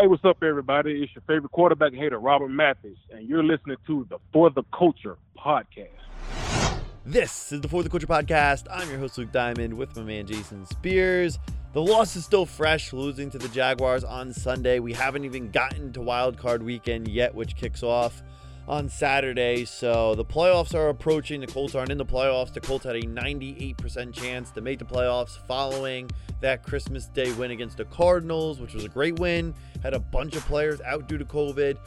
Hey, what's up, everybody? It's your favorite quarterback hater, Robert Mathis, and you're listening to the For the Culture podcast. This is the For the Culture podcast. I'm your host, Luke Diamond, with my man, Jason Spears. The loss is still fresh, losing to the Jaguars on Sunday. We haven't even gotten to wild card weekend yet, which kicks off on Saturday. So the playoffs are approaching. The Colts aren't in the playoffs. The Colts had a 98% chance to make the playoffs following that Christmas Day win against the Cardinals, which was a great win. Had a bunch of players out due to COVID.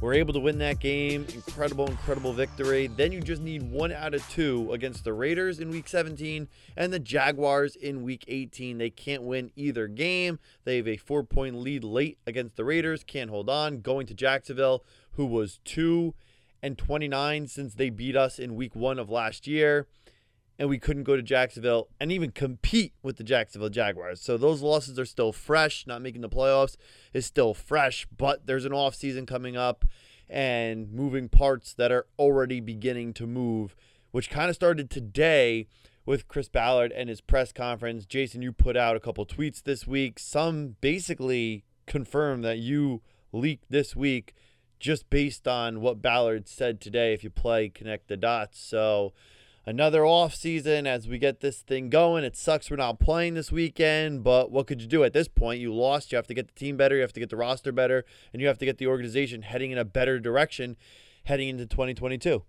Were able to win that game. Incredible, incredible victory. Then you just need one out of two against the Raiders in week 17 and the Jaguars in week 18. They can't win either game. They have a four point lead late against the Raiders. Can't hold on. Going to Jacksonville, who was two and 29 since they beat us in week one of last year. And we couldn't go to Jacksonville and even compete with the Jacksonville Jaguars. So those losses are still fresh. Not making the playoffs is still fresh, but there's an off season coming up and moving parts that are already beginning to move, which kind of started today with Chris Ballard and his press conference. Jason, you put out a couple tweets this week. Some basically confirm that you leaked this week just based on what Ballard said today if you play connect the dots. So another off season as we get this thing going. It sucks we're not playing this weekend, but what could you do at this point? You lost. You have to get the team better, you have to get the roster better, and you have to get the organization heading in a better direction heading into 2022.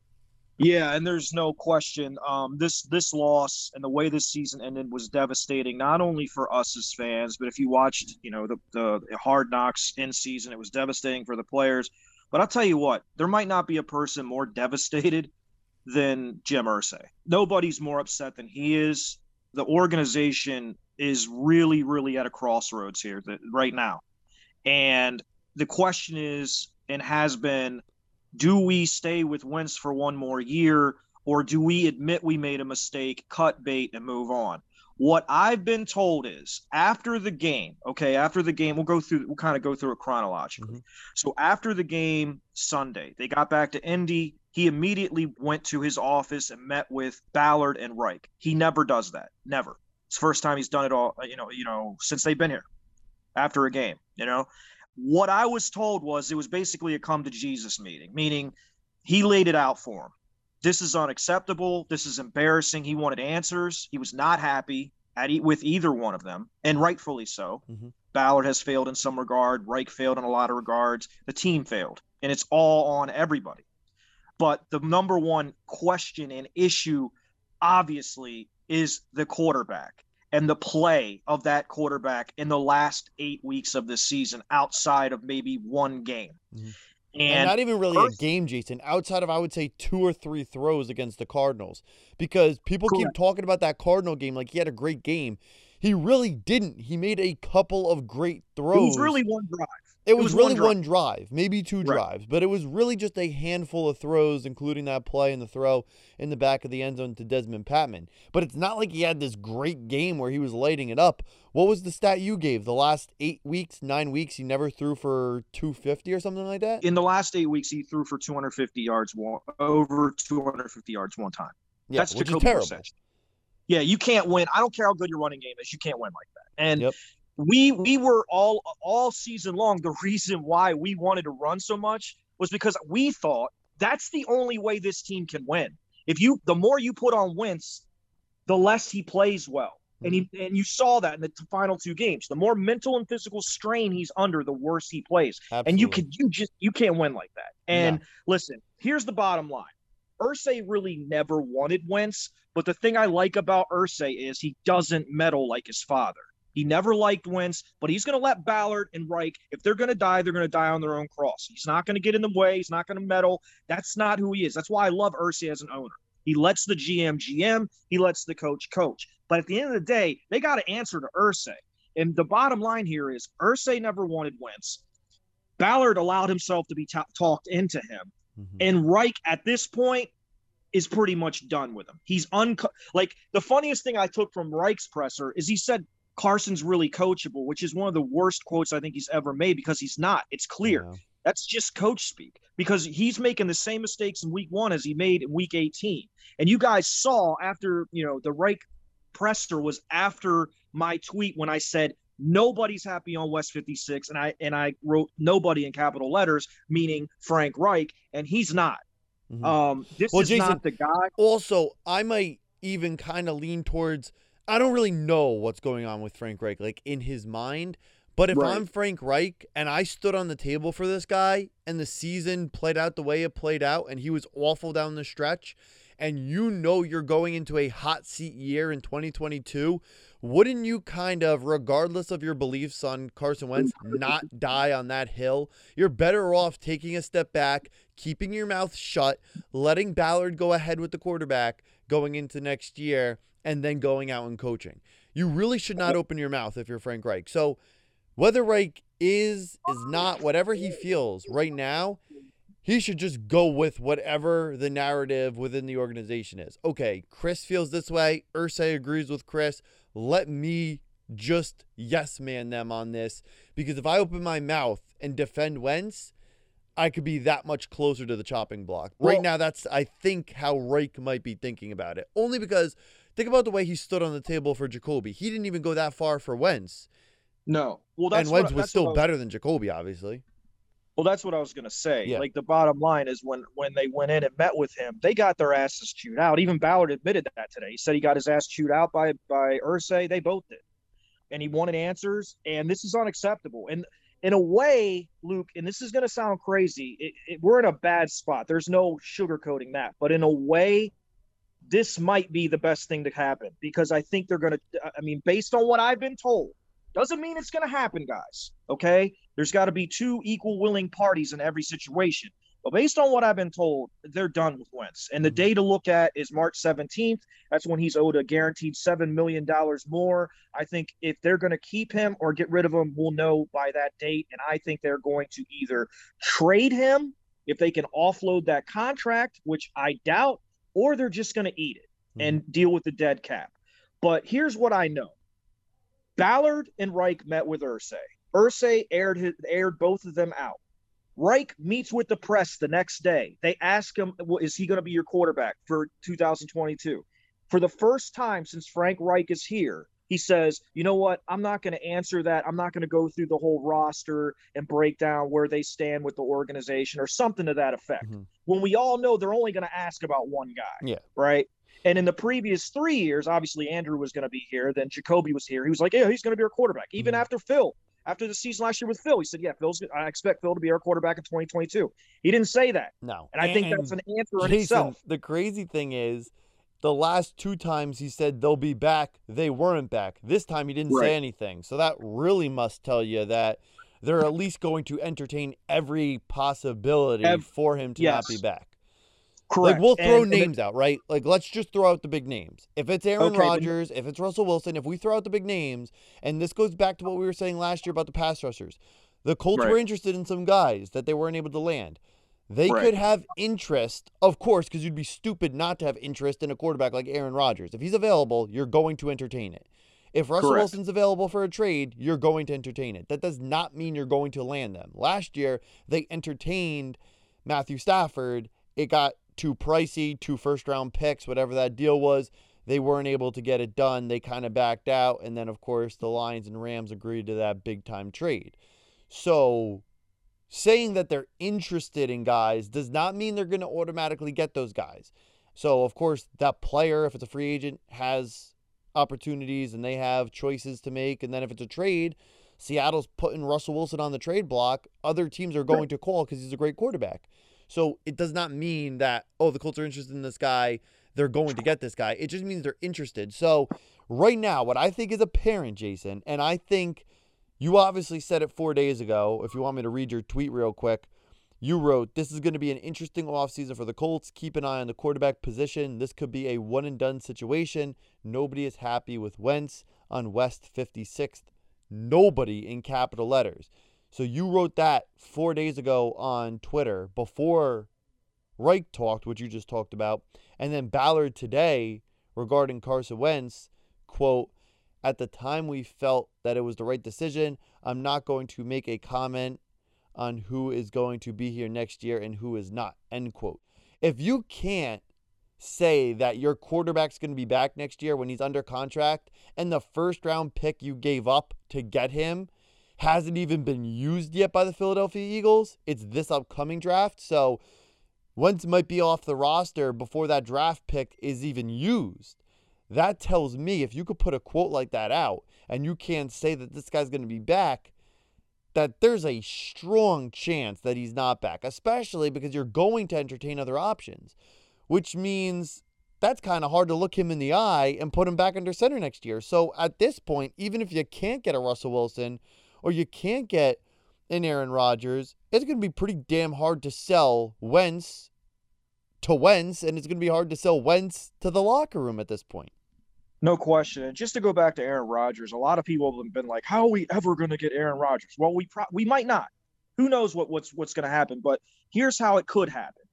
Yeah, and there's no question. Um, this this loss and the way this season ended was devastating, not only for us as fans, but if you watched, you know, the the hard knocks in season, it was devastating for the players. But I'll tell you what, there might not be a person more devastated than Jim Irsay. Nobody's more upset than he is. The organization is really, really at a crossroads here right now. And the question is and has been do we stay with Wentz for one more year or do we admit we made a mistake, cut bait, and move on? What I've been told is after the game, okay, after the game, we'll go through, we'll kind of go through it chronologically. Mm-hmm. So after the game Sunday, they got back to Indy. He immediately went to his office and met with Ballard and Reich. He never does that. Never. It's the first time he's done it all, you know, you know, since they've been here after a game, you know. What I was told was it was basically a come to Jesus meeting, meaning he laid it out for him this is unacceptable. This is embarrassing. He wanted answers. He was not happy at with either one of them, and rightfully so. Mm-hmm. Ballard has failed in some regard. Reich failed in a lot of regards. The team failed, and it's all on everybody. But the number one question and issue, obviously, is the quarterback and the play of that quarterback in the last eight weeks of this season, outside of maybe one game. Mm-hmm. And, and, not even really a game, Jason, outside of I would say two or three throws against the Cardinals. Because people correct. keep talking about that Cardinal game like he had a great game. He really didn't. He made a couple of great throws. It was really one drive. It, it was, was, really one drive. one drive. maybe two right. drives, but it was really just a handful of throws, including that play and the throw in the back of the end zone to Desmond Patman. But it's not like he had this great game where he was lighting it up. What was the stat you gave? The last eight weeks, nine weeks, he never threw for 250 or something like that? In the last eight weeks, he threw for 250 yards, one, over 250 yards one time. Yeah, That's which Jacoby is terrible. Brissett. Yeah, you can't win. I don't care how good your running game is. You can't win like that. And yep we we were all all season long the reason why we wanted to run so much was because we thought that's the only way this team can win. If you the more you put on Wentz, the less he plays well. And he mm-hmm. and you saw that in the final two games. The more mental and physical strain he's under, the worse he plays. Absolutely. And you can you just you can't win like that. And listen, here's the bottom line. Irsay really never wanted Wentz, but the thing I like about Irsay is he doesn't meddle like his father. He never liked Wentz, but he's going to let Ballard and Reich, if they're going to die, they're going to die on their own cross. He's not going to get in the way. He's not going to meddle. That's not who he is. That's why I love Irsay as an owner. He lets the GM GM. He lets the coach coach. But at the end of the day, they got to answer to Irsay. And the bottom line here is Irsay never wanted Wentz. Ballard allowed himself to be t- talked into him. Mm-hmm. And Reich at this point is pretty much done with him. He's un like the funniest thing I took from Reich's presser is he said Carson's really coachable, which is one of the worst quotes I think he's ever made because he's not. It's clear. Yeah. That's just coach speak because he's making the same mistakes in week one as he made in week 18. And you guys saw after, you know, the Reich presser was after my tweet when I said Nobody's happy on West 56, and I and I wrote nobody in capital letters, meaning Frank Reich, and he's not. Mm-hmm. Um, this well, is Jason, not the guy. Also, I might even kind of lean towards. I don't really know what's going on with Frank Reich, like in his mind. But if right. I'm Frank Reich and I stood on the table for this guy and the season played out the way it played out and he was awful down the stretch, and you know you're going into a hot seat year in 2022, wouldn't you kind of, regardless of your beliefs on Carson Wentz, not die on that hill? You're better off taking a step back, keeping your mouth shut, letting Ballard go ahead with the quarterback going into next year, and then going out and coaching. You really should not open your mouth if you're Frank Reich. So, whether Reich is, is not, whatever he feels right now, he should just go with whatever the narrative within the organization is. Okay, Chris feels this way. Irsay agrees with Chris. Let me just yes man them on this because if I open my mouth and defend Wentz, I could be that much closer to the chopping block. Right well, now, that's I think how Reich might be thinking about it. Only because think about the way he stood on the table for Jacoby. He didn't even go that far for Wentz. No, well, that's and Wentz what, was still better than Jacoby, obviously. Well, that's what I was going to say. Yeah. Like the bottom line is when when they went in and met with him, they got their asses chewed out. Even Ballard admitted that today. He said he got his ass chewed out by by Irsay. They both did, and he wanted answers. And this is unacceptable. And in a way, Luke, and this is going to sound crazy, it, it, we're in a bad spot. There's no sugarcoating that. But in a way, this might be the best thing to happen because I think they're going to. I mean, based on what I've been told, doesn't mean it's going to happen, guys. Okay. There's got to be two equal willing parties in every situation. But based on what I've been told, they're done with Wentz. And the mm-hmm. day to look at is March 17th. That's when he's owed a guaranteed $7 million more. I think if they're going to keep him or get rid of him, we'll know by that date. And I think they're going to either trade him if they can offload that contract, which I doubt, or they're just going to eat it mm-hmm. and deal with the dead cap. But here's what I know Ballard and Reich met with Irsay. Irsay aired his, aired both of them out. Reich meets with the press the next day. They ask him, well, "Is he going to be your quarterback for 2022?" For the first time since Frank Reich is here, he says, "You know what? I'm not going to answer that. I'm not going to go through the whole roster and break down where they stand with the organization or something to that effect." Mm-hmm. When we all know they're only going to ask about one guy. Yeah. Right. And in the previous three years, obviously Andrew was going to be here. Then Jacoby was here. He was like, "Yeah, he's going to be our quarterback." Even mm-hmm. after Phil, after the season last year with Phil, he said, "Yeah, Phil's. I expect Phil to be our quarterback in 2022." He didn't say that. No, and I think and that's an answer Jason, in itself. The crazy thing is, the last two times he said they'll be back, they weren't back. This time he didn't right. say anything. So that really must tell you that they're at least going to entertain every possibility Ev- for him to yes. not be back. Correct. Like we'll throw and, names and out, right? Like let's just throw out the big names. If it's Aaron okay, Rodgers, but... if it's Russell Wilson, if we throw out the big names, and this goes back to what we were saying last year about the pass rushers, the Colts right. were interested in some guys that they weren't able to land. They right. could have interest, of course, because you'd be stupid not to have interest in a quarterback like Aaron Rodgers. If he's available, you're going to entertain it. If Russell Correct. Wilson's available for a trade, you're going to entertain it. That does not mean you're going to land them. Last year, they entertained Matthew Stafford. It got too pricey, two first round picks, whatever that deal was. They weren't able to get it done. They kind of backed out. And then, of course, the Lions and Rams agreed to that big time trade. So, saying that they're interested in guys does not mean they're going to automatically get those guys. So, of course, that player, if it's a free agent, has opportunities and they have choices to make. And then if it's a trade, Seattle's putting Russell Wilson on the trade block. Other teams are going to call because he's a great quarterback. So it does not mean that, oh, the Colts are interested in this guy. They're going to get this guy. It just means they're interested. So right now, what I think is apparent, Jason, and I think you obviously said it four days ago. If you want me to read your tweet real quick, you wrote, This is going to be an interesting offseason for the Colts. Keep an eye on the quarterback position. This could be a one and done situation. Nobody is happy with Wentz on West 56th. Nobody in capital letters. So you wrote that four days ago on Twitter before Reich talked, which you just talked about. And then Ballard today regarding Carson Wentz, quote, at the time we felt that it was the right decision. I'm not going to make a comment on who is going to be here next year and who is not, end quote. If you can't say that your quarterback's going to be back next year when he's under contract and the first round pick you gave up to get him hasn't even been used yet by the Philadelphia Eagles? It's this upcoming draft. So Wentz might be off the roster before that draft pick is even used. That tells me if you could put a quote like that out and you can't say that this guy's going to be back, that there's a strong chance that he's not back, especially because you're going to entertain other options which means that's kind of hard to look him in the eye and put him back under center next year. So at this point, even if you can't get a Russell Wilson or you can't get an Aaron Rodgers, it's going to be pretty damn hard to sell Wentz to Wentz, and it's going to be hard to sell Wentz to the locker room at this point. No question. And just to go back to Aaron Rodgers, a lot of people have been like, "How are we ever going to get Aaron Rodgers?" Well, we pro- we might not. Who knows what what's what's going to happen? But here's how it could happen.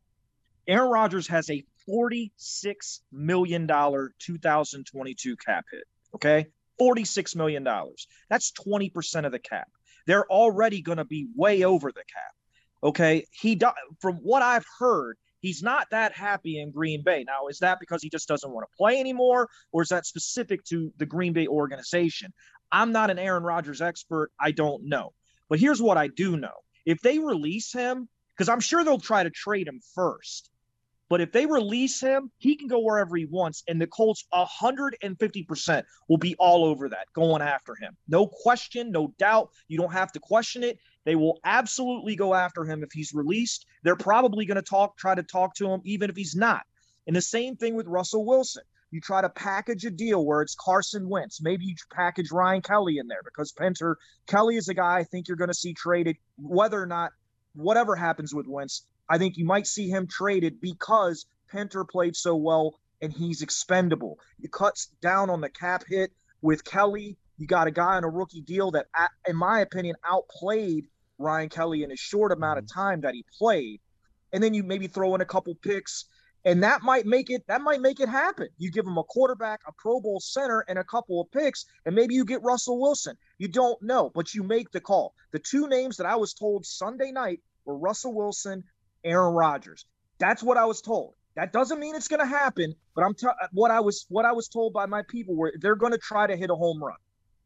Aaron Rodgers has a $46 million 2022 cap hit. Okay. $46 million. That's 20% of the cap. They're already going to be way over the cap. Okay. He, from what I've heard, he's not that happy in Green Bay. Now, is that because he just doesn't want to play anymore, or is that specific to the Green Bay organization? I'm not an Aaron Rodgers expert. I don't know. But here's what I do know if they release him, because I'm sure they'll try to trade him first. But if they release him, he can go wherever he wants. And the Colts, 150% will be all over that, going after him. No question, no doubt. You don't have to question it. They will absolutely go after him if he's released. They're probably going to talk, try to talk to him, even if he's not. And the same thing with Russell Wilson. You try to package a deal where it's Carson Wentz. Maybe you package Ryan Kelly in there because Pinter Kelly is a guy I think you're going to see traded, whether or not whatever happens with Wentz, I think you might see him traded because Pinter played so well and he's expendable. It cuts down on the cap hit with Kelly. You got a guy on a rookie deal that, in my opinion, outplayed Ryan Kelly in a short amount of mm-hmm. time that he played. And then you maybe throw in a couple picks, and that might make it that might make it happen. You give him a quarterback, a Pro Bowl center, and a couple of picks, and maybe you get Russell Wilson. You don't know, but you make the call. The two names that I was told Sunday night were Russell Wilson Aaron Rodgers. That's what I was told. That doesn't mean it's going to happen, but I'm t- what I was what I was told by my people were they're going to try to hit a home run.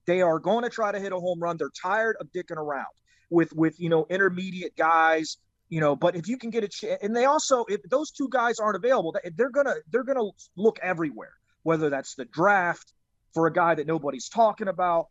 They are going to try to hit a home run. They're tired of dicking around with with you know intermediate guys, you know. But if you can get a chance, and they also if those two guys aren't available, they're gonna they're gonna look everywhere. Whether that's the draft for a guy that nobody's talking about,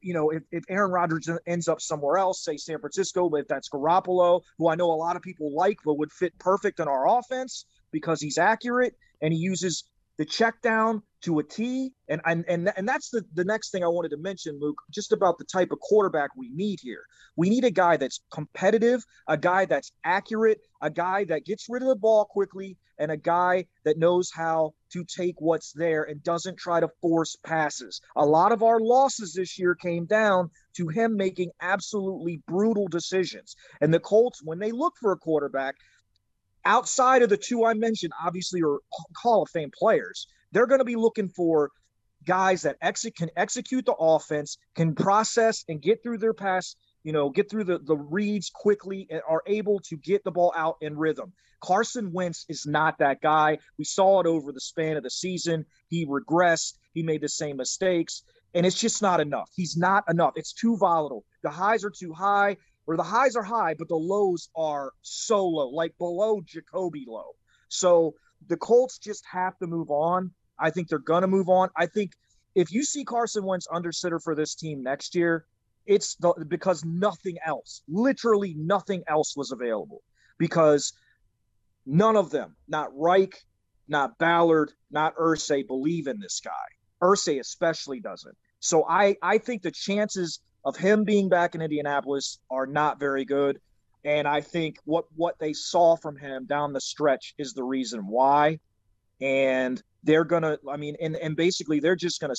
you know, if, if Aaron Rodgers ends up somewhere else, say San Francisco, but if that's Garoppolo, who I know a lot of people like, but would fit perfect in our offense because he's accurate and he uses the check down to a T. And and and, and that's the, the next thing I wanted to mention, Luke, just about the type of quarterback we need here. We need a guy that's competitive, a guy that's accurate, a guy that gets rid of the ball quickly, and a guy that knows how to take what's there and doesn't try to force passes. A lot of our losses this year came down to him making absolutely brutal decisions. And the Colts, when they look for a quarterback, outside of the two I mentioned, obviously are Hall of Fame players, they're going to be looking for guys that ex- can execute the offense, can process and get through their pass, you know, get through the, the reads quickly and are able to get the ball out in rhythm. Carson Wentz is not that guy. We saw it over the span of the season. He regressed. He made the same mistakes, and it's just not enough. He's not enough. It's too volatile. The highs are too high, or the highs are high, but the lows are so low, like below Jacoby low. So the Colts just have to move on. I think they're going to move on. I think if you see Carson Wentz under center for this team next year, it's the, because nothing else, literally nothing else was available. Because None of them, not Reich, not Ballard, not Irsay, believe in this guy. Irsay especially doesn't. So I, I think the chances of him being back in Indianapolis are not very good. And I think what what they saw from him down the stretch is the reason why. And they're gonna, I mean, and and basically they're just gonna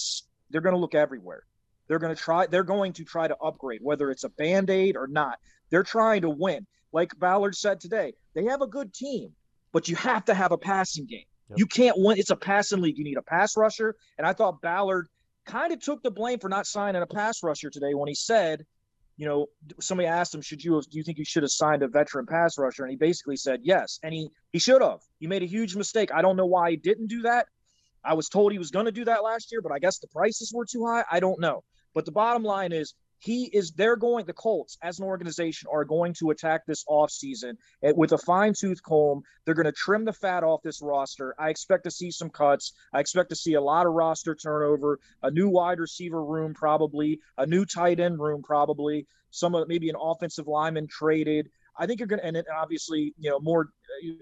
they're gonna look everywhere. They're gonna try. They're going to try to upgrade, whether it's a band aid or not. They're trying to win like Ballard said today, they have a good team, but you have to have a passing game. Yep. You can't win. It's a passing league. You need a pass rusher. And I thought Ballard kind of took the blame for not signing a pass rusher today when he said you know, somebody asked him, should you have, do you think you should have signed a veteran pass rusher? And he basically said yes. And he, he should have. He made a huge mistake. I don't know why he didn't do that. I was told he was going to do that last year, but I guess the prices were too high. I don't know. But the bottom line is he is they're going the Colts as an organization are going to attack this offseason with a fine-tooth comb. They're going to trim the fat off this roster. I expect to see some cuts. I expect to see a lot of roster turnover, a new wide receiver room probably, a new tight end room probably, some of maybe an offensive lineman traded. I think you're going to, and obviously, you know, more.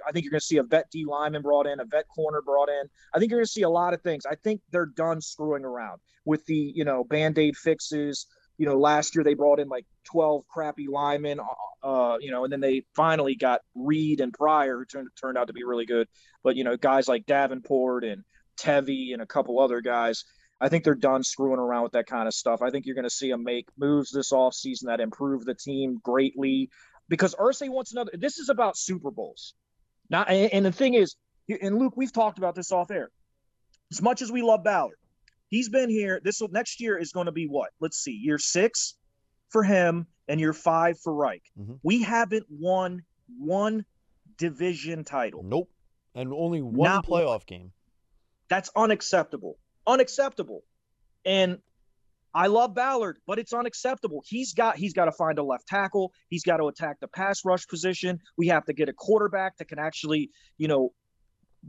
I think you're going to see a vet D lineman brought in, a vet corner brought in. I think you're going to see a lot of things. I think they're done screwing around with the, you know, band aid fixes. You know, last year they brought in like 12 crappy linemen, uh, uh, you know, and then they finally got Reed and Pryor, who turned, turned out to be really good. But, you know, guys like Davenport and Tevi and a couple other guys. I think they're done screwing around with that kind of stuff. I think you're going to see them make moves this offseason that improve the team greatly because Irsay wants another. This is about Super Bowls. Now, and the thing is, and Luke, we've talked about this off air. As much as we love Ballard, he's been here. This will, next year is going to be what? Let's see, year six for him and year five for Reich. Mm-hmm. We haven't won one division title. Nope, and only one Not playoff one. game. That's unacceptable. Unacceptable. And I love Ballard, but it's unacceptable. He's got he's got to find a left tackle. He's got to attack the pass rush position. We have to get a quarterback that can actually, you know,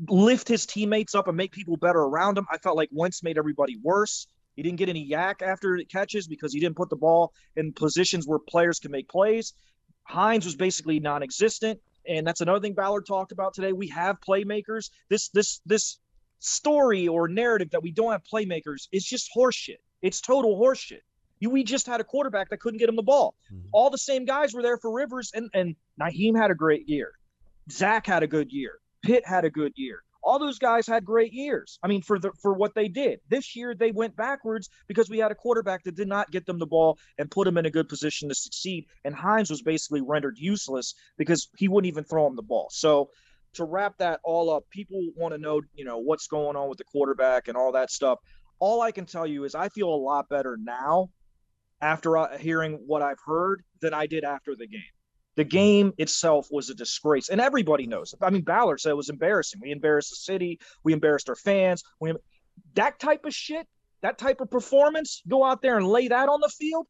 lift his teammates up and make people better around him. I felt like Wentz made everybody worse. He didn't get any YAC after it catches because he didn't put the ball in positions where players can make plays. Hines was basically non-existent, and that's another thing Ballard talked about today. We have playmakers. This this this story or narrative that we don't have playmakers is just horseshit. It's total horseshit. You, we just had a quarterback that couldn't get him the ball. Mm-hmm. All the same guys were there for Rivers, and and Nyheim had a great year. Zach had a good year. Pitt had a good year. All those guys had great years. I mean, for the for what they did this year, they went backwards because we had a quarterback that did not get them the ball and put them in a good position to succeed. And Hines was basically rendered useless because he wouldn't even throw him the ball. So to wrap that all up, people want to know, you know, what's going on with the quarterback and all that stuff all I can tell you is I feel a lot better now after uh, hearing what I've heard than I did after the game. The hmm. game itself was a disgrace, and everybody knows. I mean, Ballard said it was embarrassing. We embarrassed the city. We embarrassed our fans. We that type of shit, that type of performance. Go out there and lay that on the field.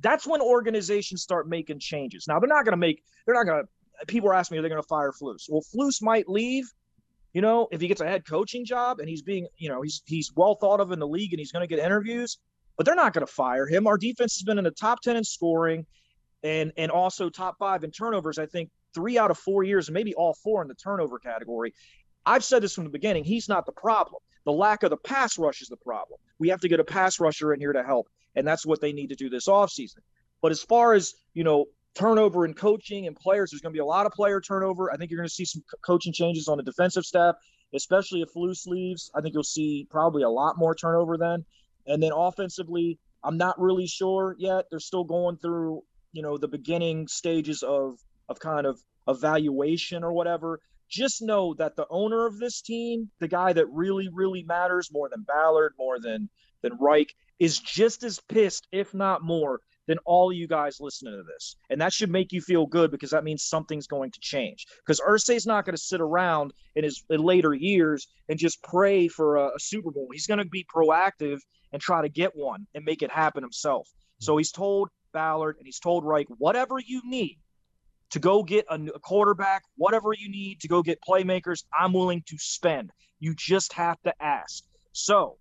That's when organizations start making changes. Now they're not going to make. They're not going to. People are asking me, are they going to fire Flus? Well, Flus might leave, you know, if he gets a head coaching job and he's being, you know, he's he's well thought of in the league and he's going to get interviews, but they're not going to fire him. Our defense has been in the top 10 in scoring and and also top 5 in turnovers, I think 3 out of 4 years and maybe all 4 in the turnover category. I've said this from the beginning, he's not the problem. The lack of the pass rush is the problem. We have to get a pass rusher in here to help, and that's what they need to do this offseason. But as far as, you know, turnover in coaching and players. There's going to be a lot of player turnover. I think you're going to see some coaching changes on the defensive staff, especially if Flus leaves. I think you'll see probably a lot more turnover then. And then offensively, I'm not really sure yet. They're still going through, you know, the beginning stages of of kind of evaluation or whatever. Just know that the owner of this team, the guy that really, really matters more than Ballard, more than than Reich, is just as pissed, if not more, than all you guys listening to this. And that should make you feel good because that means something's going to change. Because Irsay's not going to sit around in his in later years and just pray for a, a Super Bowl. He's going to be proactive and try to get one and make it happen himself. So he's told Ballard and he's told Reich, whatever you need to go get a, a quarterback, whatever you need to go get playmakers, I'm willing to spend. You just have to ask. So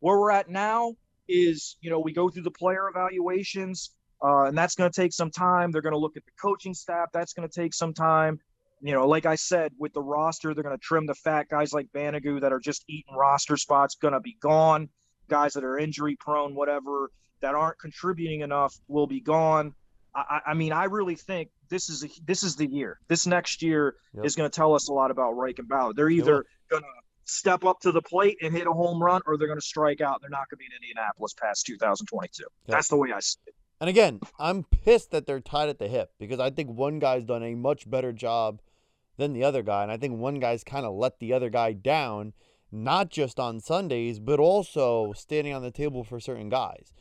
where we're at now, is you know we go through the player evaluations uh, and that's going to take some time. They're going to look at the coaching staff. That's going to take some time. You know like i said with the roster they're going to trim the fat. Guys like Banogu that are just eating roster spots going to be gone. Guys that are injury prone whatever that aren't contributing enough will be gone I, I mean, I really think this is a, this is the year. This next year yep. is going to tell us a lot about Reich and Ballard. They're either going to step up to the plate and hit a home run, or they're going to strike out. They're not going to be in Indianapolis past 2022. That's the way I see it. And again, I'm pissed that they're tied at the hip because I think one guy's done a much better job than the other guy. And I think one guy's kind of let the other guy down, not just on Sundays, but also standing on the table for certain guys.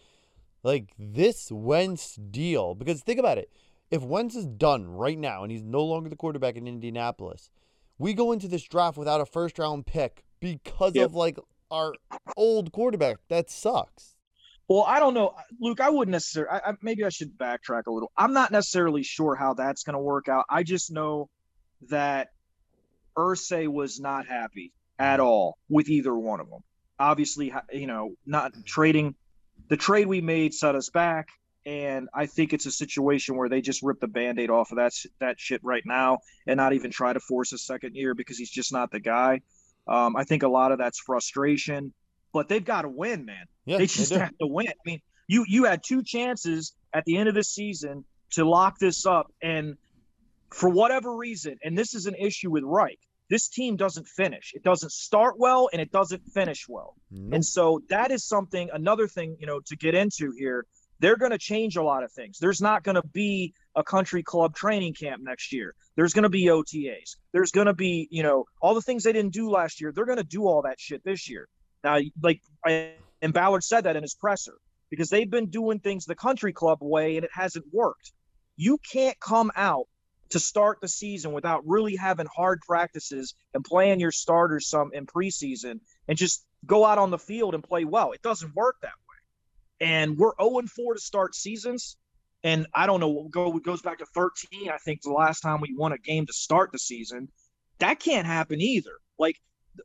Like this Wentz deal, because think about it. If Wentz is done right now and he's no longer the quarterback in Indianapolis, we go into this draft without a first round pick because Yep. of like our old quarterback. That sucks. Well, I don't know, Luke. I wouldn't necessarily. I, I, maybe I should backtrack a little. I'm not necessarily sure how that's going to work out. I just know that Irsay was not happy at mm-hmm. all with either one of them. Obviously, you know, not trading the trade we made set us back, and I think it's a situation where they just rip the band-aid off of that that shit right now and not even try to force a second year because he's just not the guy. Um, I think a lot of that's frustration, but they've got to win, man Yeah, they just do. have to win. I mean, you you had two chances at the end of the season to lock this up, and for whatever reason, and this is an issue with Reich, this team doesn't finish. It doesn't start well, and it doesn't finish well. Nope. And so that is something, another thing, you know, to get into here. They're going to change a lot of things. There's not going to be a country club training camp next year. There's going to be OTAs. There's going to be, you know, all the things they didn't do last year. They're going to do all that shit this year. Now, like, I, and Ballard said that in his presser because they've been doing things the country club way and it hasn't worked. You can't come out to start the season without really having hard practices and playing your starters some in preseason and just go out on the field and play well. It doesn't work that way. And we're 0 4 to start seasons. And I don't know, go goes back to 13. I think the last time we won a game to start the season. That can't happen either. Like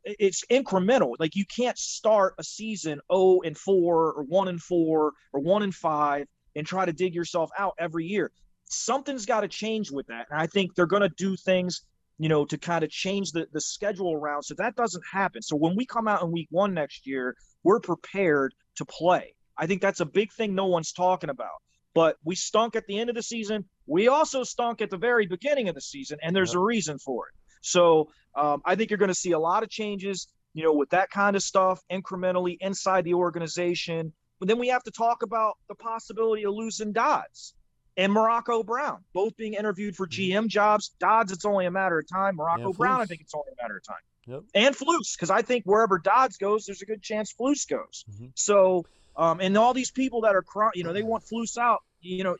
it's incremental. Like you can't start a season 0 and 4 or 1 and 4 or 1 and 5 and try to dig yourself out every year. Something's got to change with that. And I think they're going to do things, you know, to kind of change the, the schedule around so that doesn't happen. So when we come out in week one next year, we're prepared to play. I think that's a big thing no one's talking about. But we stunk at the end of the season. We also stunk at the very beginning of the season, and there's Yep. a reason for it. So um, I think you're going to see a lot of changes, you know, with that kind of stuff incrementally inside the organization. But then we have to talk about the possibility of losing Dodds and Morocco Brown, both being interviewed for GM jobs. Dodds, it's only a matter of time. Morocco Brown, I think it's only a matter of time. Yep. And Flus, because I think wherever Dodds goes, there's a good chance Flus goes. Mhm. So, um, and all these people that are, cry- you know, they want Flus out. You know,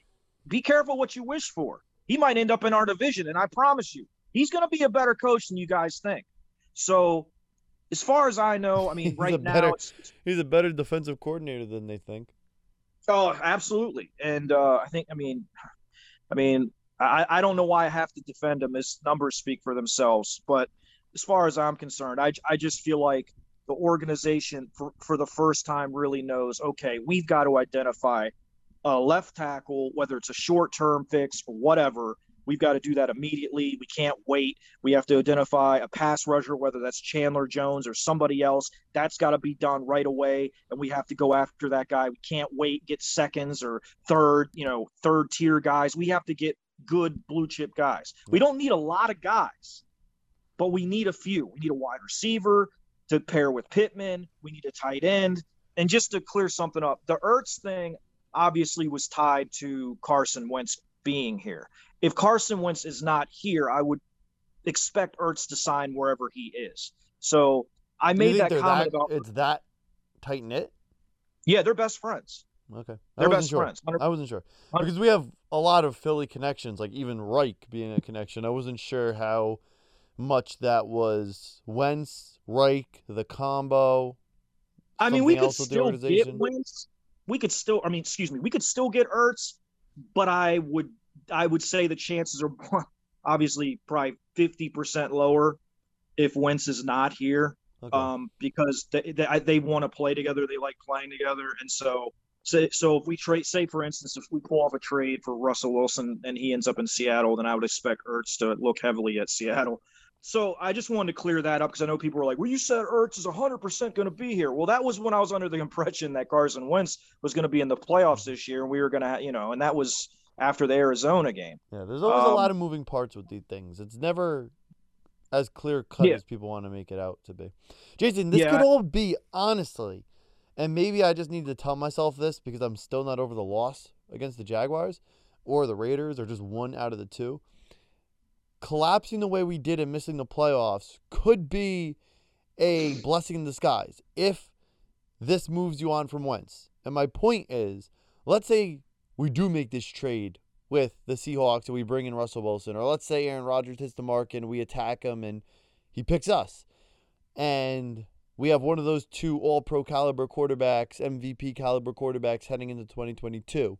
be careful what you wish for. He might end up in our division, and I promise you, he's going to be a better coach than you guys think. So, as far as I know, I mean, right now, better- it's, it's- He's a better defensive coordinator than they think. Oh, absolutely. And uh, I think, I mean, I mean, I, I don't know why I have to defend him. His numbers speak for themselves. But as far as I'm concerned, I, I just feel like the organization for, for the first time really knows okay, we've got to identify a left tackle, whether it's a short term fix or whatever. We've got to do that immediately. We can't wait. We have to identify a pass rusher, whether that's Chandler Jones or somebody else. That's got to be done right away. And we have to go after that guy. We can't wait, get seconds or third, you know, third tier guys. We have to get good blue chip guys. We don't need a lot of guys, but we need a few. We need a wide receiver to pair with Pittman. We need a tight end. And just to clear something up, the Ertz thing obviously was tied to Carson Wentz being here. If Carson Wentz is not here, I would expect Ertz to sign wherever he is. So I made that comment that- about it's that tight knit. yeah, they're best friends. Okay, I They're best sure. friends. 100 I wasn't sure because we have a lot of Philly connections, like even Reich being a connection. I wasn't sure how much that was Wentz, Reich, the combo. I mean, we could else with the still get. Wentz. We could still, I mean, excuse me, we could still get Ertz, but I would, I would say the chances are obviously probably fifty percent lower if Wentz is not here, Okay. um, because they they, they want to play together. They like playing together, and so. So, so if we trade, say for instance, if we pull off a trade for Russell Wilson and he ends up in Seattle, then I would expect Ertz to look heavily at Seattle. So I just wanted to clear that up because I know people were like, "Well, you said Ertz is 100% going to be here." Well, that was when I was under the impression that Carson Wentz was going to be in the playoffs this year, and we were going to, you know, and that was after the Arizona game. yeah, there's always a um, lot of moving parts with these things. It's never as clear cut Yeah. as people want to make it out to be. Jason, this Yeah. could all be honestly, and maybe I just need to tell myself this because I'm still not over the loss against the Jaguars or the Raiders or just one out of the two. Collapsing the way we did and missing the playoffs could be a blessing in disguise if this moves you on from Wentz. And my point is, let's say we do make this trade with the Seahawks and we bring in Russell Wilson, or let's say Aaron Rodgers hits the mark and we attack him and he picks us. And we have one of those two all pro caliber quarterbacks, MVP caliber quarterbacks heading into 2022.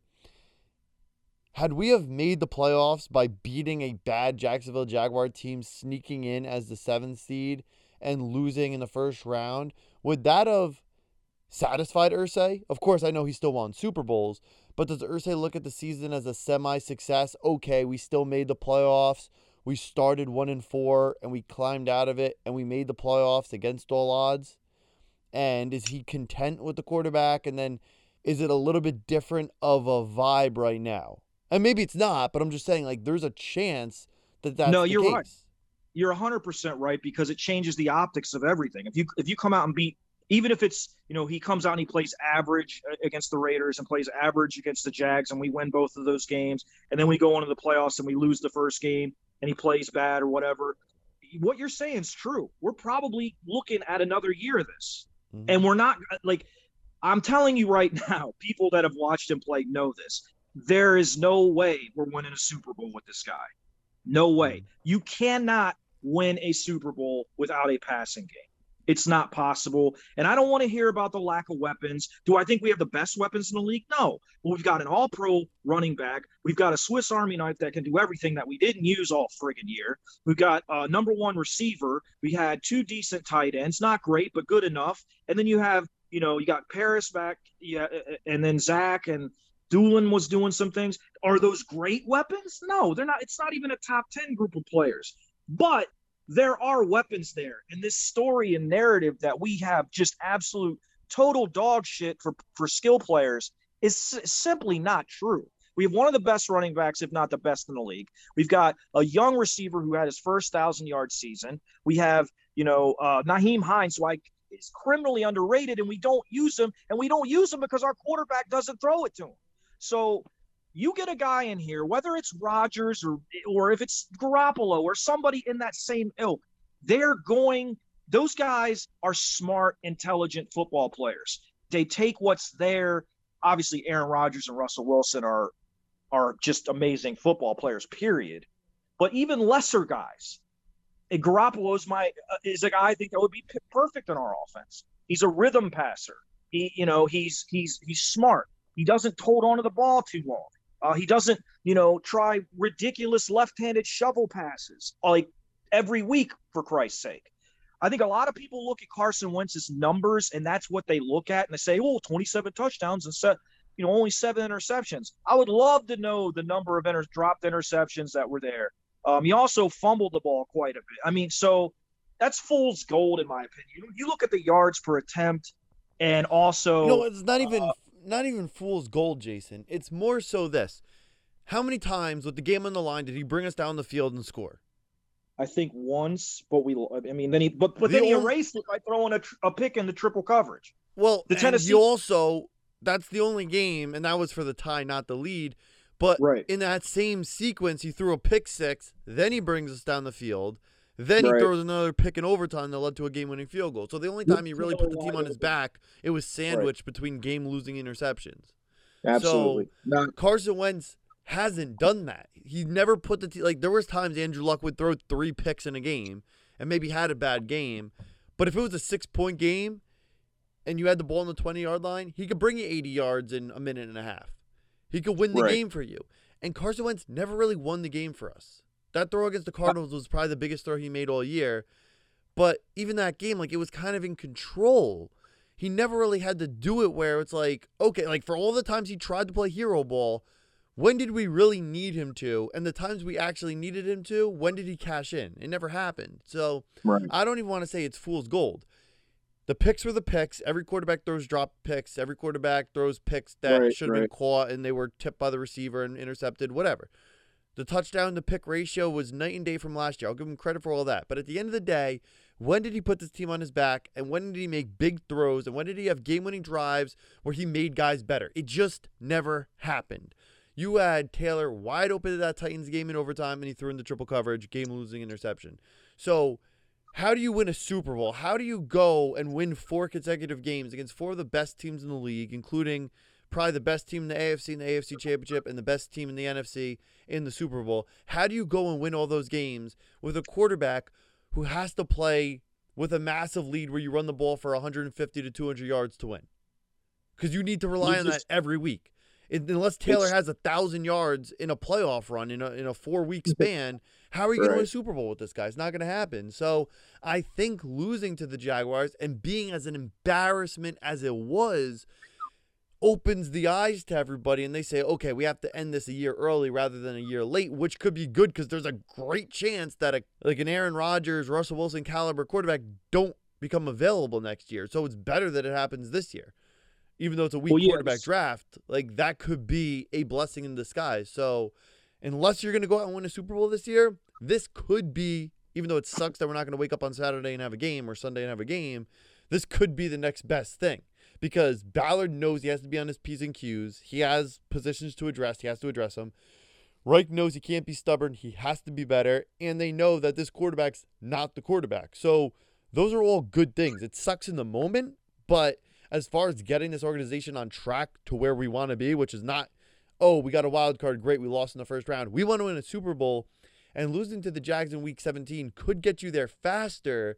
Had we have made the playoffs by beating a bad Jacksonville Jaguar team sneaking in as the seventh seed and losing in the first round, would that have satisfied Irsay? Of course, I know he still won Super Bowls, but does Irsay look at the season as a semi success? Okay, we still made the playoffs. We started one and four and we climbed out of it and we made the playoffs against all odds. And is he content with the quarterback? And then is it a little bit different of a vibe right now? And maybe it's not, but I'm just saying like there's a chance that that's no, you're case. right. You're 100% right because it changes the optics of everything. If you if you come out and beat even if it's you know he comes out and he plays average uh, against the Raiders and plays average against the Jags and we win both of those games and then we go into the playoffs and we lose the first game and he plays bad or whatever what you're saying is true we're probably looking at another year of this Mhm. and we're not like I'm telling you right now people that have watched him play know this there is no way we're winning a Super Bowl with this guy no way mm-hmm. you cannot win a Super Bowl without a passing game it's not possible. And I don't want to hear about the lack of weapons. Do I think we have the best weapons in the league? No. But we've got an all pro running back. We've got a Swiss Army knife that can do everything that we didn't use all friggin' year. We've got a number one receiver. We had two decent tight ends, not great, but good enough. And then you have, you know, you got Parris back, yeah, and then Zach and Dulin was doing some things. Are those great weapons? No, they're not. It's not even a top 10 group of players. But there are weapons there. And this story and narrative that we have just absolute total dog shit for, for skill players is simply not true. We have one of the best running backs, if not the best in the league. We've got a young receiver who had his first thousand yard season. We have, you know, uh, Nyheim Hines, who I is criminally underrated, and we don't use him, and we don't use him because our quarterback doesn't throw it to him. So you get a guy in here, whether it's Rodgers or or if it's Garoppolo or somebody in that same ilk, they're going. Those guys are smart, intelligent football players. They take what's there. Obviously, Aaron Rodgers and Russell Wilson are are just amazing football players. Period. But even lesser guys, and Garoppolo is my uh, is a guy I think that would be perfect in our offense. He's a rhythm passer. He, you know, he's he's he's smart. He doesn't hold on to the ball too long. Uh, he doesn't, you know, try ridiculous left-handed shovel passes like every week for Christ's sake. I think a lot of people look at Carson Wentz's numbers and that's what they look at and they say, "Oh, 27 touchdowns and set, you know, only seven interceptions." I would love to know the number of inter- dropped interceptions that were there. Um, he also fumbled the ball quite a bit. I mean, so that's fool's gold in my opinion. You look at the yards per attempt, and also No, it's not even uh, not even fool's gold, Jason. It's more so this. How many times with the game on the line did he bring us down the field and score? I think once, but we, I mean, then he, but but The then he only- erased it by throwing a, a pick into triple coverage. Well, The Tennessee- you also that's the only game, and that was for the tie, not the lead. But Right. in that same sequence, he threw a pick six. Then he brings us down the field. Then he throws another pick in overtime that led to a game-winning field goal. So the only time he really put the team on his back, it was sandwiched between game-losing interceptions. Absolutely. Not, Carson Wentz hasn't done that. He never put the te- like. There was times Andrew Luck would throw three picks in a game and maybe had a bad game, but if it was a six-point game and you had the ball on the twenty-yard line, he could bring you eighty yards in a minute and a half. He could win the Right. game for you. And Carson Wentz never really won the game for us. That throw against the Cardinals was probably the biggest throw he made all year. But even that game, like it was kind of in control. He never really had to do it where it's like, okay, like for all the times he tried to play hero ball, when did we really need him to? And the times we actually needed him to, when did he cash in? It never happened. So right. I don't even want to say it's fool's gold. The picks were the picks. Every quarterback throws drop picks. Every quarterback throws picks that Right, should have been caught and they were tipped by the receiver and intercepted, whatever. The touchdown to pick ratio was night and day from last year. I'll give him credit for all that. But at the end of the day, when did he put this team on his back? And when did he make big throws? And when did he have game winning drives where he made guys better? It just never happened. You had Taylor wide open to that Titans game in overtime, and he threw in the triple coverage, game losing interception. So, how do you win a Super Bowl? How do you go and win four consecutive games against four of the best teams in the league, including probably the best team in the AFC in the AFC Championship and the best team in the NFC in the Super Bowl. How do you go and win all those games with a quarterback who has to play with a massive lead where you run the ball for 150 to 200 yards to win? Because you need to rely on that every week. It, unless Taylor has a thousand yards in a playoff run in a in a four week span, how are you going to win a Super Bowl with this guy? It's not going to happen. So I think losing to the Jaguars and being as an embarrassment as it was opens the eyes to everybody and they say, okay, we have to end this a year early rather than a year late, which could be good because there's a great chance that a, like an Aaron Rodgers, Russell Wilson caliber quarterback don't become available next year. So it's better that it happens this year even though it's a weak well, yes. quarterback draft, like that could be a blessing in disguise. So, unless you're going to go out and win a Super Bowl this year, this could be, even though it sucks that we're not going to wake up on Saturday and have a game or Sunday and have a game, this could be the next best thing because Ballard knows he has to be on his P's and Q's. He has positions to address, he has to address them. Reich knows he can't be stubborn, he has to be better, and they know that this quarterback's not the quarterback. So, those are all good things. It sucks in the moment, but as far as getting this organization on track to where we want to be, which is not, oh, we got a wild card, great, we lost in the first round. We want to win a Super Bowl, and losing to the Jags in Week 17 could get you there faster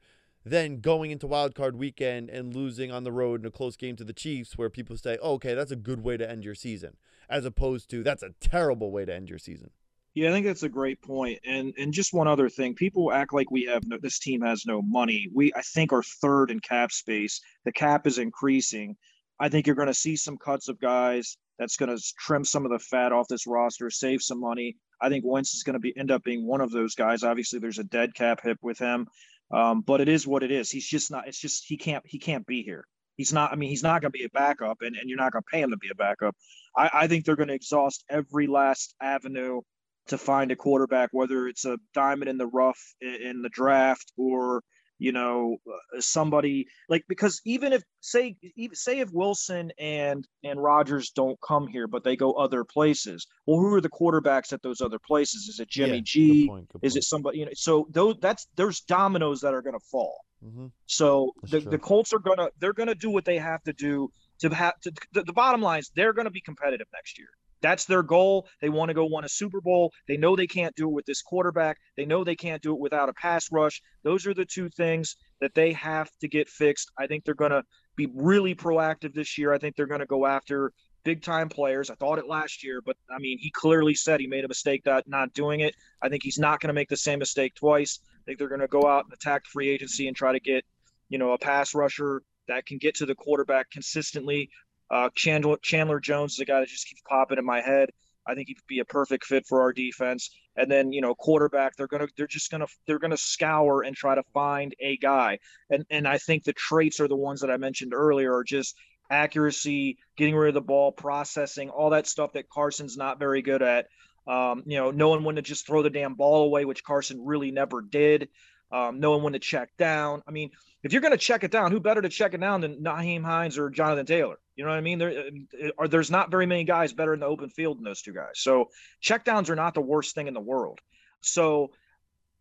than going into wild card weekend and losing on the road in a close game to the Chiefs, where people say, oh, okay, that's a good way to end your season, as opposed to that's a terrible way to end your season. Yeah, I think that's a great point. And and just one other thing, people act like we have no, this team has no money. We I think are third in cap space. The cap is increasing. I think you're going to see some cuts of guys. That's going to trim some of the fat off this roster, save some money. I think Wentz is going to be end up being one of those guys. Obviously, there's a dead cap hit with him, um, but it is what it is. He's just not. It's just he can't he can't be here. He's not. I mean, he's not going to be a backup, and, and you're not going to pay him to be a backup. I, I think they're going to exhaust every last avenue to find a quarterback, whether it's a diamond in the rough in the draft or you know uh, somebody like because even if say even say if Wilson and and Rodgers don't come here but they go other places well who are the quarterbacks at those other places? Is it Jimmy yeah, G? good point, good is it somebody you know so those that's there's dominoes that are going to fall. Mm-hmm. so the, the Colts are going to they're going to do what they have to do to have to the, the bottom line is they're going to be competitive next year that's their goal. They want to go win a Super Bowl. They know they can't do it with this quarterback. They know they can't do it without a pass rush. Those are the two things that they have to get fixed. I think they're going to be really proactive this year. I think they're going to go after big time players. I thought it last year, but I mean, he clearly said he made a mistake that not doing it. I think he's not going to make the same mistake twice. I think they're going to go out and attack free agency and try to get, you know, a pass rusher that can get to the quarterback consistently. Uh, Chandler, Chandler Jones is a guy that just keeps popping in my head. I think he'd be a perfect fit for our defense. And then, you know, quarterback, they're gonna they're just gonna they're gonna scour and try to find a guy. And and I think the traits are the ones that I mentioned earlier are just accuracy, getting rid of the ball, processing, all that stuff that Carson's not very good at. Um, you know, knowing when to just throw the damn ball away, which Carson really never did. Um, knowing when to check down. I mean, if you're going to check it down, who better to check it down than Nyheim Hines or Jonathan Taylor? You know what I mean? There uh, are there's not very many guys better in the open field than those two guys. So checkdowns are not the worst thing in the world. So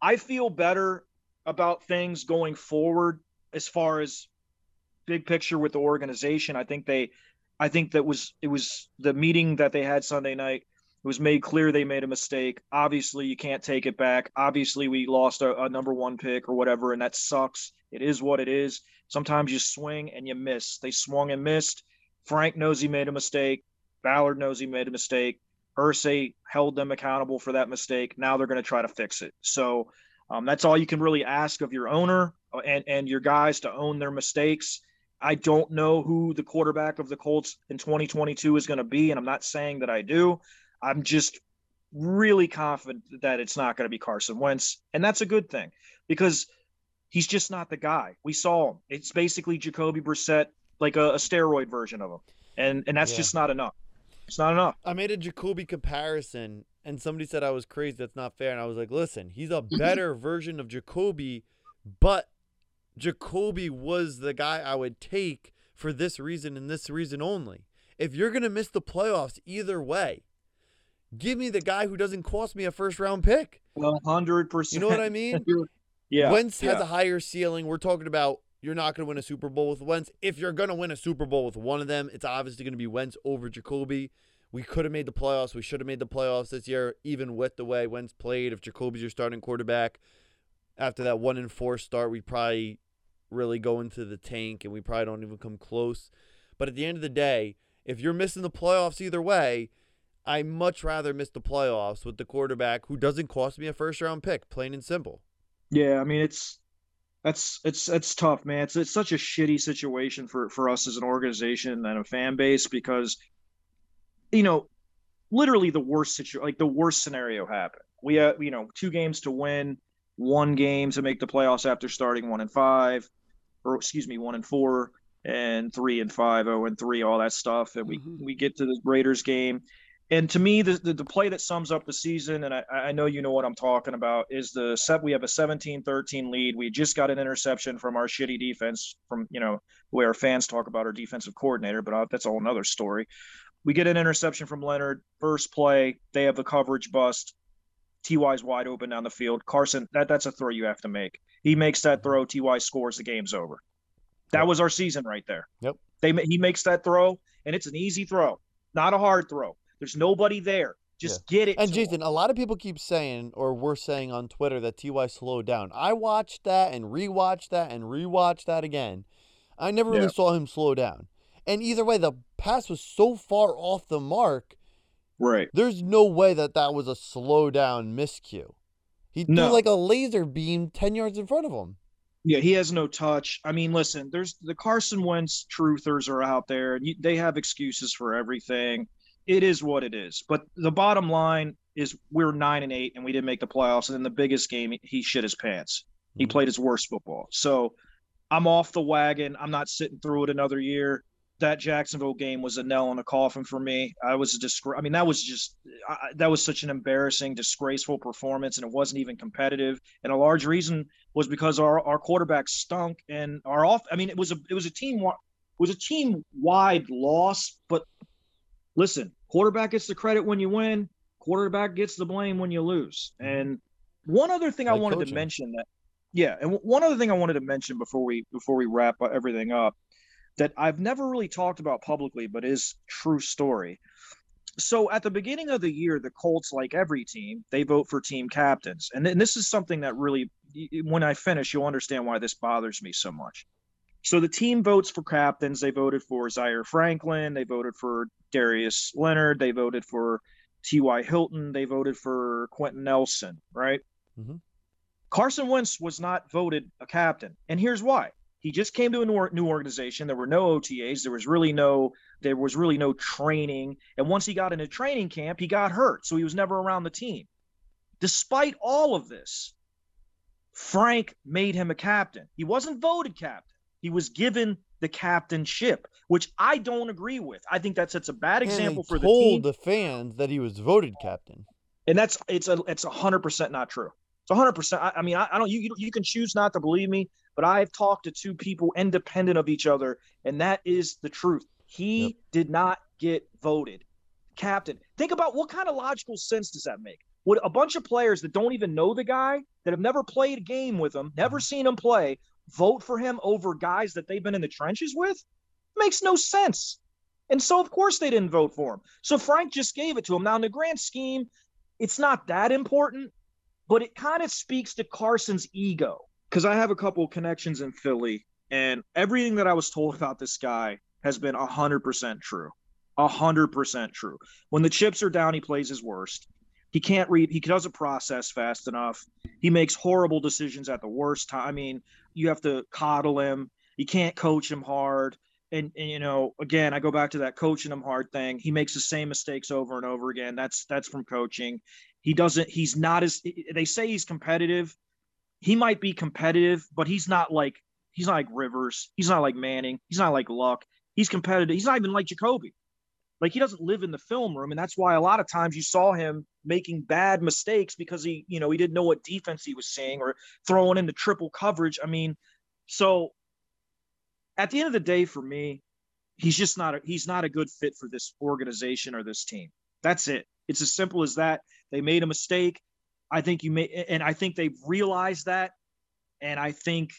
I feel better about things going forward as far as big picture with the organization. I think they I think that was it was the meeting that they had Sunday night. It was made clear they made a mistake. Obviously, you can't take it back. Obviously, we lost a, a number one pick or whatever, and that sucks. It is what it is. Sometimes you swing and you miss. They swung and missed. Frank knows he made a mistake. Ballard knows he made a mistake. Irsay held them accountable for that mistake. Now they're going to try to fix it. So um, that's all you can really ask of your owner uh, and, and your guys to own their mistakes. I don't know who the quarterback of the Colts in 2022 is going to be, and I'm not saying that I do. I'm just really confident that it's not going to be Carson Wentz, and that's a good thing because he's just not the guy. We saw him. It's basically Jacoby Brissett like a, a steroid version of him, and and that's yeah. just not enough. It's not enough. I made a Jacoby comparison, and somebody said I was crazy. That's not fair. And I was like, listen, he's a mm-hmm. better version of Jacoby, but Jacoby was the guy I would take for this reason and this reason only. If you're gonna miss the playoffs either way, give me the guy who doesn't cost me a first round pick. One hundred percent. You know what I mean? yeah. Wentz yeah. has a higher ceiling. We're talking about you're not going to win a Super Bowl with Wentz. If you're going to win a Super Bowl with one of them, it's obviously going to be Wentz over Jacoby. We could have made the playoffs. We should have made the playoffs this year, even with the way Wentz played. If Jacoby's your starting quarterback, after that one and four start, we probably really go into the tank and we probably don't even come close. But at the end of the day, if you're missing the playoffs either way, I much rather miss the playoffs with the quarterback who doesn't cost me a first round pick, plain and simple. Yeah, I mean it's that's it's it's tough, man. It's it's such a shitty situation for for us as an organization and a fan base because you know, literally the worst situation, like the worst scenario happened. We have you know two games to win, one game to make the playoffs after starting one and five, or excuse me, one and four and three and five, oh and three, all that stuff, and we mm-hmm. we get to the Raiders game and to me, the, the, the, play that sums up the season, and I, I know you know what I'm talking about, is the set. We have a 17-13 lead. We just got an interception from our shitty defense, from you know the way our fans talk about our defensive coordinator, but uh, that's a whole another story. We get an interception from Leonard. First play, they have the coverage bust. Ty's wide open down the field. Carson, that that's a throw you have to make. He makes that throw. Ty scores. The game's over. That yep. was our season right there. Yep. They he makes that throw, and it's an easy throw, not a hard throw there's nobody there. Just yeah. get it. And Jason, him. a lot of people keep saying, or were saying on Twitter, that Ty slowed down. I watched that and rewatched that and rewatched that again. I never really saw him slow down. And either way, the pass was so far off the mark. Right. There's no way that that was a slow down miscue. He threw no. like a laser beam 10 yards in front of him. Yeah, he has no touch. I mean, listen, there's the Carson Wentz truthers are out there. and They have excuses for everything it is what it is. But the bottom line is we're nine and eight and we didn't make the playoffs. And in the biggest game, he shit his pants. He mm-hmm. played his worst football. So I'm off the wagon. I'm not sitting through it another year. That Jacksonville game was a nail in a coffin for me. I was a disgrace. I mean, that was just I, that was such an embarrassing, disgraceful performance, and it wasn't even competitive. And a large reason was because our our quarterback stunk, and our off. I mean, it was a it was a team it was a team wide loss, but listen, quarterback gets the credit when you win, quarterback gets the blame when you lose. Mm-hmm. And one other thing like I wanted coaching. to mention that yeah, and one other thing I wanted to mention before we before we wrap everything up that I've never really talked about publicly but is true story. So at the beginning of the year, the Colts, like every team, they vote for team captains. And, and this is something that really, when I finish, you'll understand why this bothers me so much. So the team votes for captains. They voted for Zaire Franklin. They voted for Darius Leonard. They voted for T.Y. Hilton. They voted for Quenton Nelson, right? Mm-hmm. Carson Wentz was not voted a captain. And here's why. He just came to a new organization. There were no OTAs. There was really no there was really no training. And once he got into training camp, he got hurt. So he was never around the team. Despite all of this, Frank made him a captain. He wasn't voted captain. He was given the captainship, which I don't agree with. I think that sets a bad example for the team. Told the fans that he was voted captain, and that's it's a it's a hundred percent not true. It's a hundred percent. I mean, I, I don't. You you can choose not to believe me, but I've talked to two people independent of each other, and that is the truth. He yep. did not get voted captain. Think about what kind of logical sense does that make? Would a bunch of players that don't even know the guy, that have never played a game with him, never mm-hmm. seen him play, vote for him over guys that they've been in the trenches with? Makes no sense. And so, of course, they didn't vote for him. So Frank just gave it to him. Now, in the grand scheme, it's not that important, but it kind of speaks to Carson's ego. Because I have a couple connections in Philly, and everything that I was told about this guy has been 100% true. 100% true. When the chips are down, he plays his worst. He can't read. He doesn't process fast enough. He makes horrible decisions at the worst time. I mean, you have to coddle him. You can't coach him hard. And, and, you know, again, I go back to that coaching him hard thing. He makes the same mistakes over and over again. That's that's from coaching. He doesn't. He's not as they say he's competitive. He might be competitive, but he's not like he's not like Rivers. He's not like Manning. He's not like Luck. He's competitive. He's not even like Jacoby. Like he doesn't live in the film room, and that's why a lot of times you saw him making bad mistakes because he, you know, he didn't know what defense he was seeing or throwing into triple coverage. I mean, so at the end of the day, for me, he's just not a, he's not a good fit for this organization or this team. That's it. It's as simple as that. They made a mistake. I think you may, and I think they've realized that, and I think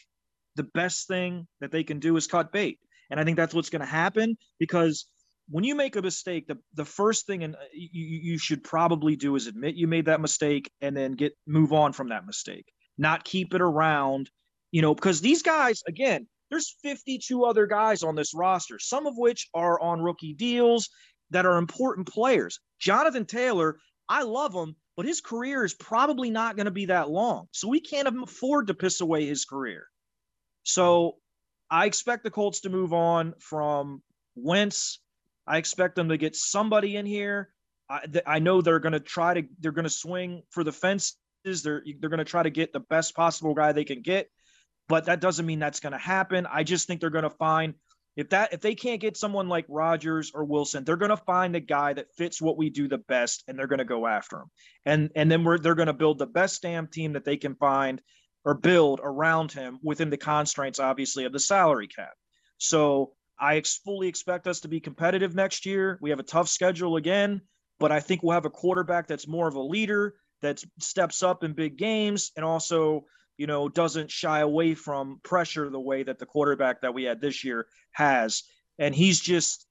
the best thing that they can do is cut bait. And I think that's what's going to happen because when you make a mistake, the, the first thing and uh, you, you should probably do is admit you made that mistake and then get move on from that mistake, not keep it around, you know, because these guys, again, there's 52 other guys on this roster, some of which are on rookie deals that are important players. Jonathan Taylor, I love him, but his career is probably not going to be that long. So we can't afford to piss away his career. So I expect the Colts to move on from Wentz. I expect them to get somebody in here. I, I know they're going to try to they're going to swing for the fences. They're they're going to try to get the best possible guy they can get, but that doesn't mean that's going to happen. I just think they're going to find if that if they can't get someone like Rodgers or Wilson, they're going to find the guy that fits what we do the best, and they're going to go after him. And and then we're they're going to build the best damn team that they can find or build around him within the constraints, obviously, of the salary cap. So I fully expect us to be competitive next year. We have a tough schedule again, but I think we'll have a quarterback that's more of a leader that steps up in big games and also, you know, doesn't shy away from pressure the way that the quarterback that we had this year has. And he's just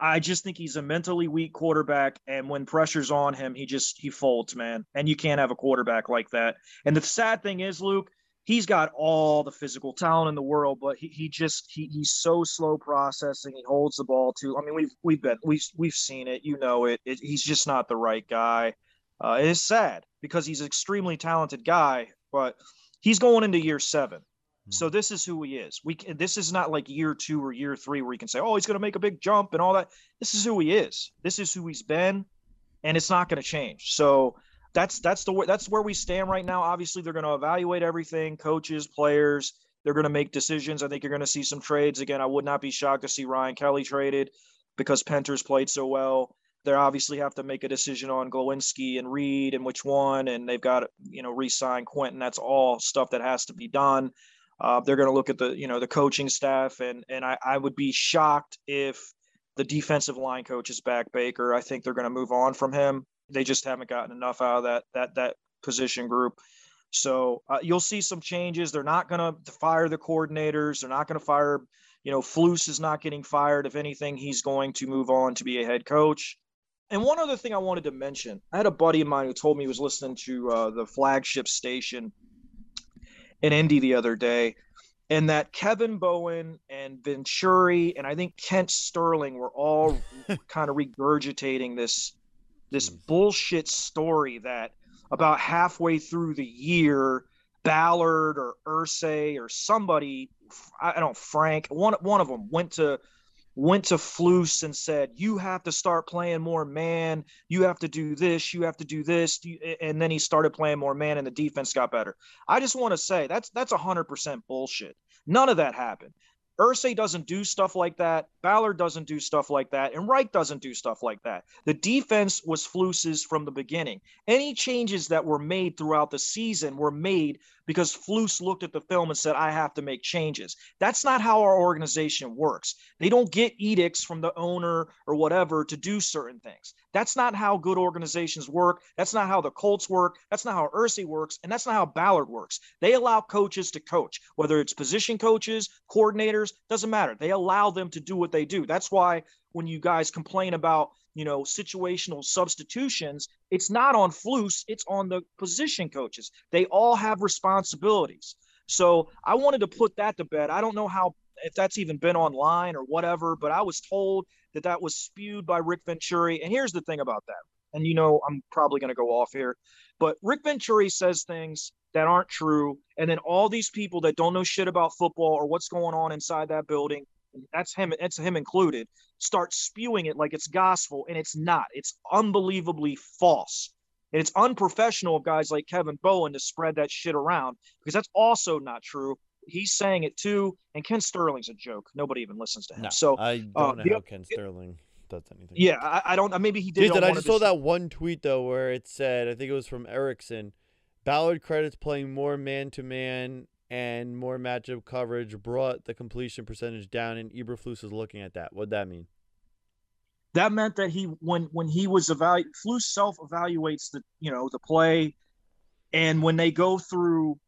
I just think he's a mentally weak quarterback, and when pressure's on him, he just he folds, man. And you can't have a quarterback like that. And the sad thing is, Luke, he's got all the physical talent in the world, but he, he just he, he's so slow processing. He holds the ball too. I mean, we've we've been we've we've seen it. You know it. it he's just not the right guy. Uh, it is sad because he's an extremely talented guy, but he's going into year seven. So mm-hmm. this is who he is. We can, this is not like year two or year three where you can say, "Oh, he's going to make a big jump" and all that. This is who he is. This is who he's been, and it's not going to change. So that's that's the that's where we stand right now. Obviously, they're going to evaluate everything, coaches, players. They're going to make decisions. I think you're going to see some trades again. I would not be shocked to see Ryan Kelly traded because Pinter's played so well. They obviously have to make a decision on Glowinski and Reed and which one, and they've got to, you know re-sign Quenton. That's all stuff that has to be done. Uh, they're going to look at the you know the coaching staff, and and I, I would be shocked if the defensive line coach is back Baker. I think they're going to move on from him. They just haven't gotten enough out of that that that position group. So uh, you'll see some changes. They're not going to fire the coordinators. They're not going to fire. You know, Flus is not getting fired. If anything, he's going to move on to be a head coach. And one other thing I wanted to mention, I had a buddy of mine who told me he was listening to uh, the flagship station in Indy the other day, and that Kevin Bowen and Venturi and I think Kent Sterling were all kind of regurgitating this this mm. bullshit story that about halfway through the year, Ballard or Irsay or somebody, I don't Frank, one one of them went to went to Flus and said, "You have to start playing more man. You have to do this. You have to do this." And then he started playing more man, and the defense got better. I just want to say that's that's hundred percent bullshit. None of that happened. Irsay doesn't do stuff like that. Ballard doesn't do stuff like that. And Reich doesn't do stuff like that. The defense was Flus's from the beginning. Any changes that were made throughout the season were made because Flus looked at the film and said, I have to make changes. That's not how our organization works. They don't get edicts from the owner or whatever to do certain things. That's not how good organizations work. That's not how the Colts work. That's not how Irsay works. And that's not how Ballard works. They allow coaches to coach, whether it's position coaches, coordinators, doesn't matter. They allow them to do what they do. That's why when you guys complain about you know situational substitutions it's not on flus it's on the position coaches. They all have responsibilities. So i wanted to put that to bed. I don't know how if that's even been online or whatever but i was told that that was spewed by rick venturi and here's the thing about that and you know i'm probably going to go off here but rick venturi says things that aren't true and then all these people that don't know shit about football or what's going on inside that building that's him it's him included start spewing it like it's gospel and it's not. It's unbelievably false. And it's unprofessional of guys like kevin bowen to spread that shit around because that's also not true. He's saying it too and Kent Sterling's a joke. Nobody even listens to him. No, so i don't uh, know how ken sterling does anything. Yeah i, I don't maybe he did Dude, i just saw that one tweet though where it said i think it was from erickson ballard credits playing more man-to-man and more matchup coverage brought the completion percentage down, and Eberflus is looking at that. What'd that mean? That meant that he when when he was evalu Flus self evaluates the you know the play, and when they go through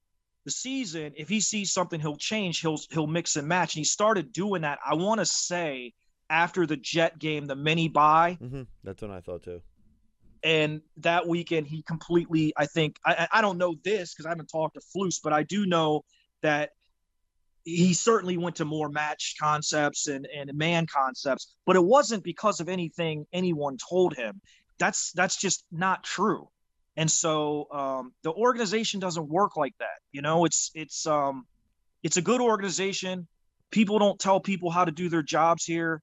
the season, if he sees something, he'll change. He'll he'll mix and match. And he started doing that. I want to say after the Jet game, the mini bye. Mm-hmm. That's what I thought too. And that weekend, he completely. I think I I don't know this because I haven't talked to Flus, but I do know that he certainly went to more match concepts and, and man concepts, but it wasn't because of anything anyone told him. That's that's just not true. And so um, the organization doesn't work like that. You know, it's it's um, it's a good organization. People don't tell people how to do their jobs here.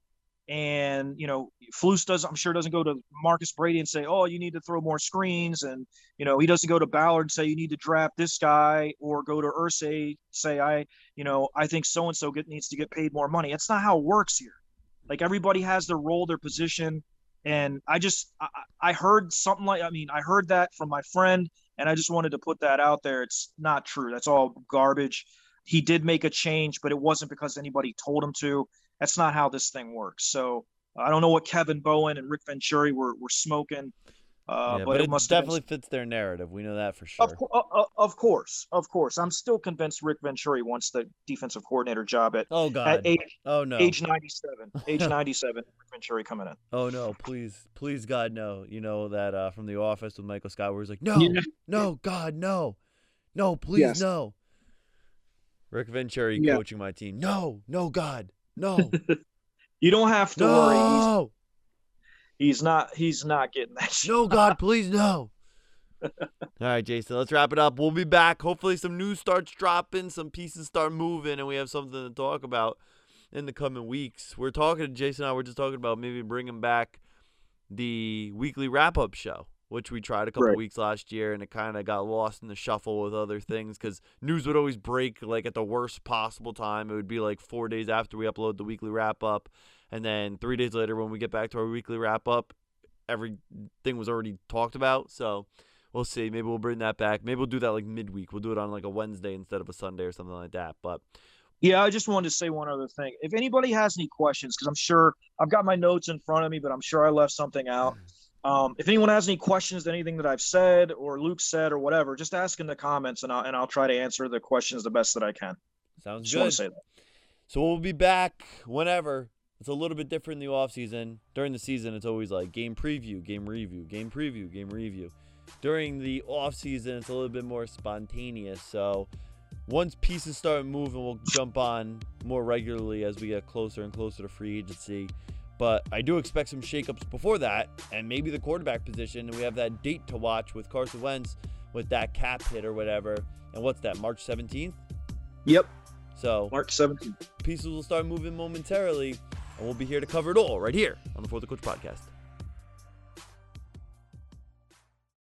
And you know, Flus does. I'm sure doesn't go to Marcus Brady and say, "Oh, you need to throw more screens," and you know, he doesn't go to Ballard and say, "You need to draft this guy," or go to Irsay say, "I, you know, I think so and so needs to get paid more money." It's not how it works here. Like everybody has their role, their position, and I just I, I heard something like I mean I heard that from my friend, and I just wanted to put that out there. It's not true. That's all garbage. He did make a change, but it wasn't because anybody told him to. That's not how this thing works. So I don't know what Kevin Bowen and Rick Venturi were, were smoking. Uh, yeah, but, but, it, it, must definitely fits their narrative. We know that for sure. Of, co- of, course, of course. I'm still convinced Rick Venturi wants the defensive coordinator job at oh god at age, oh no age 97. Age 97, Rick Venturi coming in. Oh no, please, please, God, no. You know that uh, from The Office with Michael Scott, where he's like, no, Yeah. no, God, no, no, please, Yes. no. Rick Venturi Yeah. coaching my team. No, no, God, no, You don't have to worry. He's, no, he's not. He's not getting that. shit. no, God, please, no. All right, Jason, let's wrap it up. We'll be back. Hopefully, some news starts dropping, some pieces start moving, and we have something to talk about in the coming weeks. We're talking to Jason and I. We're just talking about maybe bringing back the weekly wrap up show, which we tried a couple Right. weeks last year, and it kind of got lost in the shuffle with other things because news would always break like at the worst possible time. It would be like four days after we upload the weekly wrap up, and then three days later when we get back to our weekly wrap up, everything was already talked about. So we'll see. Maybe we'll bring that back. Maybe we'll do that like midweek. We'll do it on like a Wednesday instead of a Sunday or something like that. But Yeah, I just wanted to say one other thing. If anybody has any questions, because I'm sure I've got my notes in front of me, but I'm sure I left something out. Mm. Um, if anyone has any questions to anything that I've said or Luke said or whatever, just ask in the comments, and I'll and I'll try to answer the questions the best that I can. sounds Just good. So we'll be back whenever. It's a little bit different in the off season. During the season, it's always like game preview, game review, game preview, game review. During the off season, it's a little bit more spontaneous. So once pieces start moving, we'll jump on more regularly as we get closer and closer to free agency. But I do expect some shakeups before that, and maybe the quarterback position. And we have that date to watch with Carson Wentz with that cap hit or whatever. And what's that, March 17th? Yep, So March 17th. pieces will start moving momentarily, and we'll be here to cover it all right here on the Fourth of Coach podcast.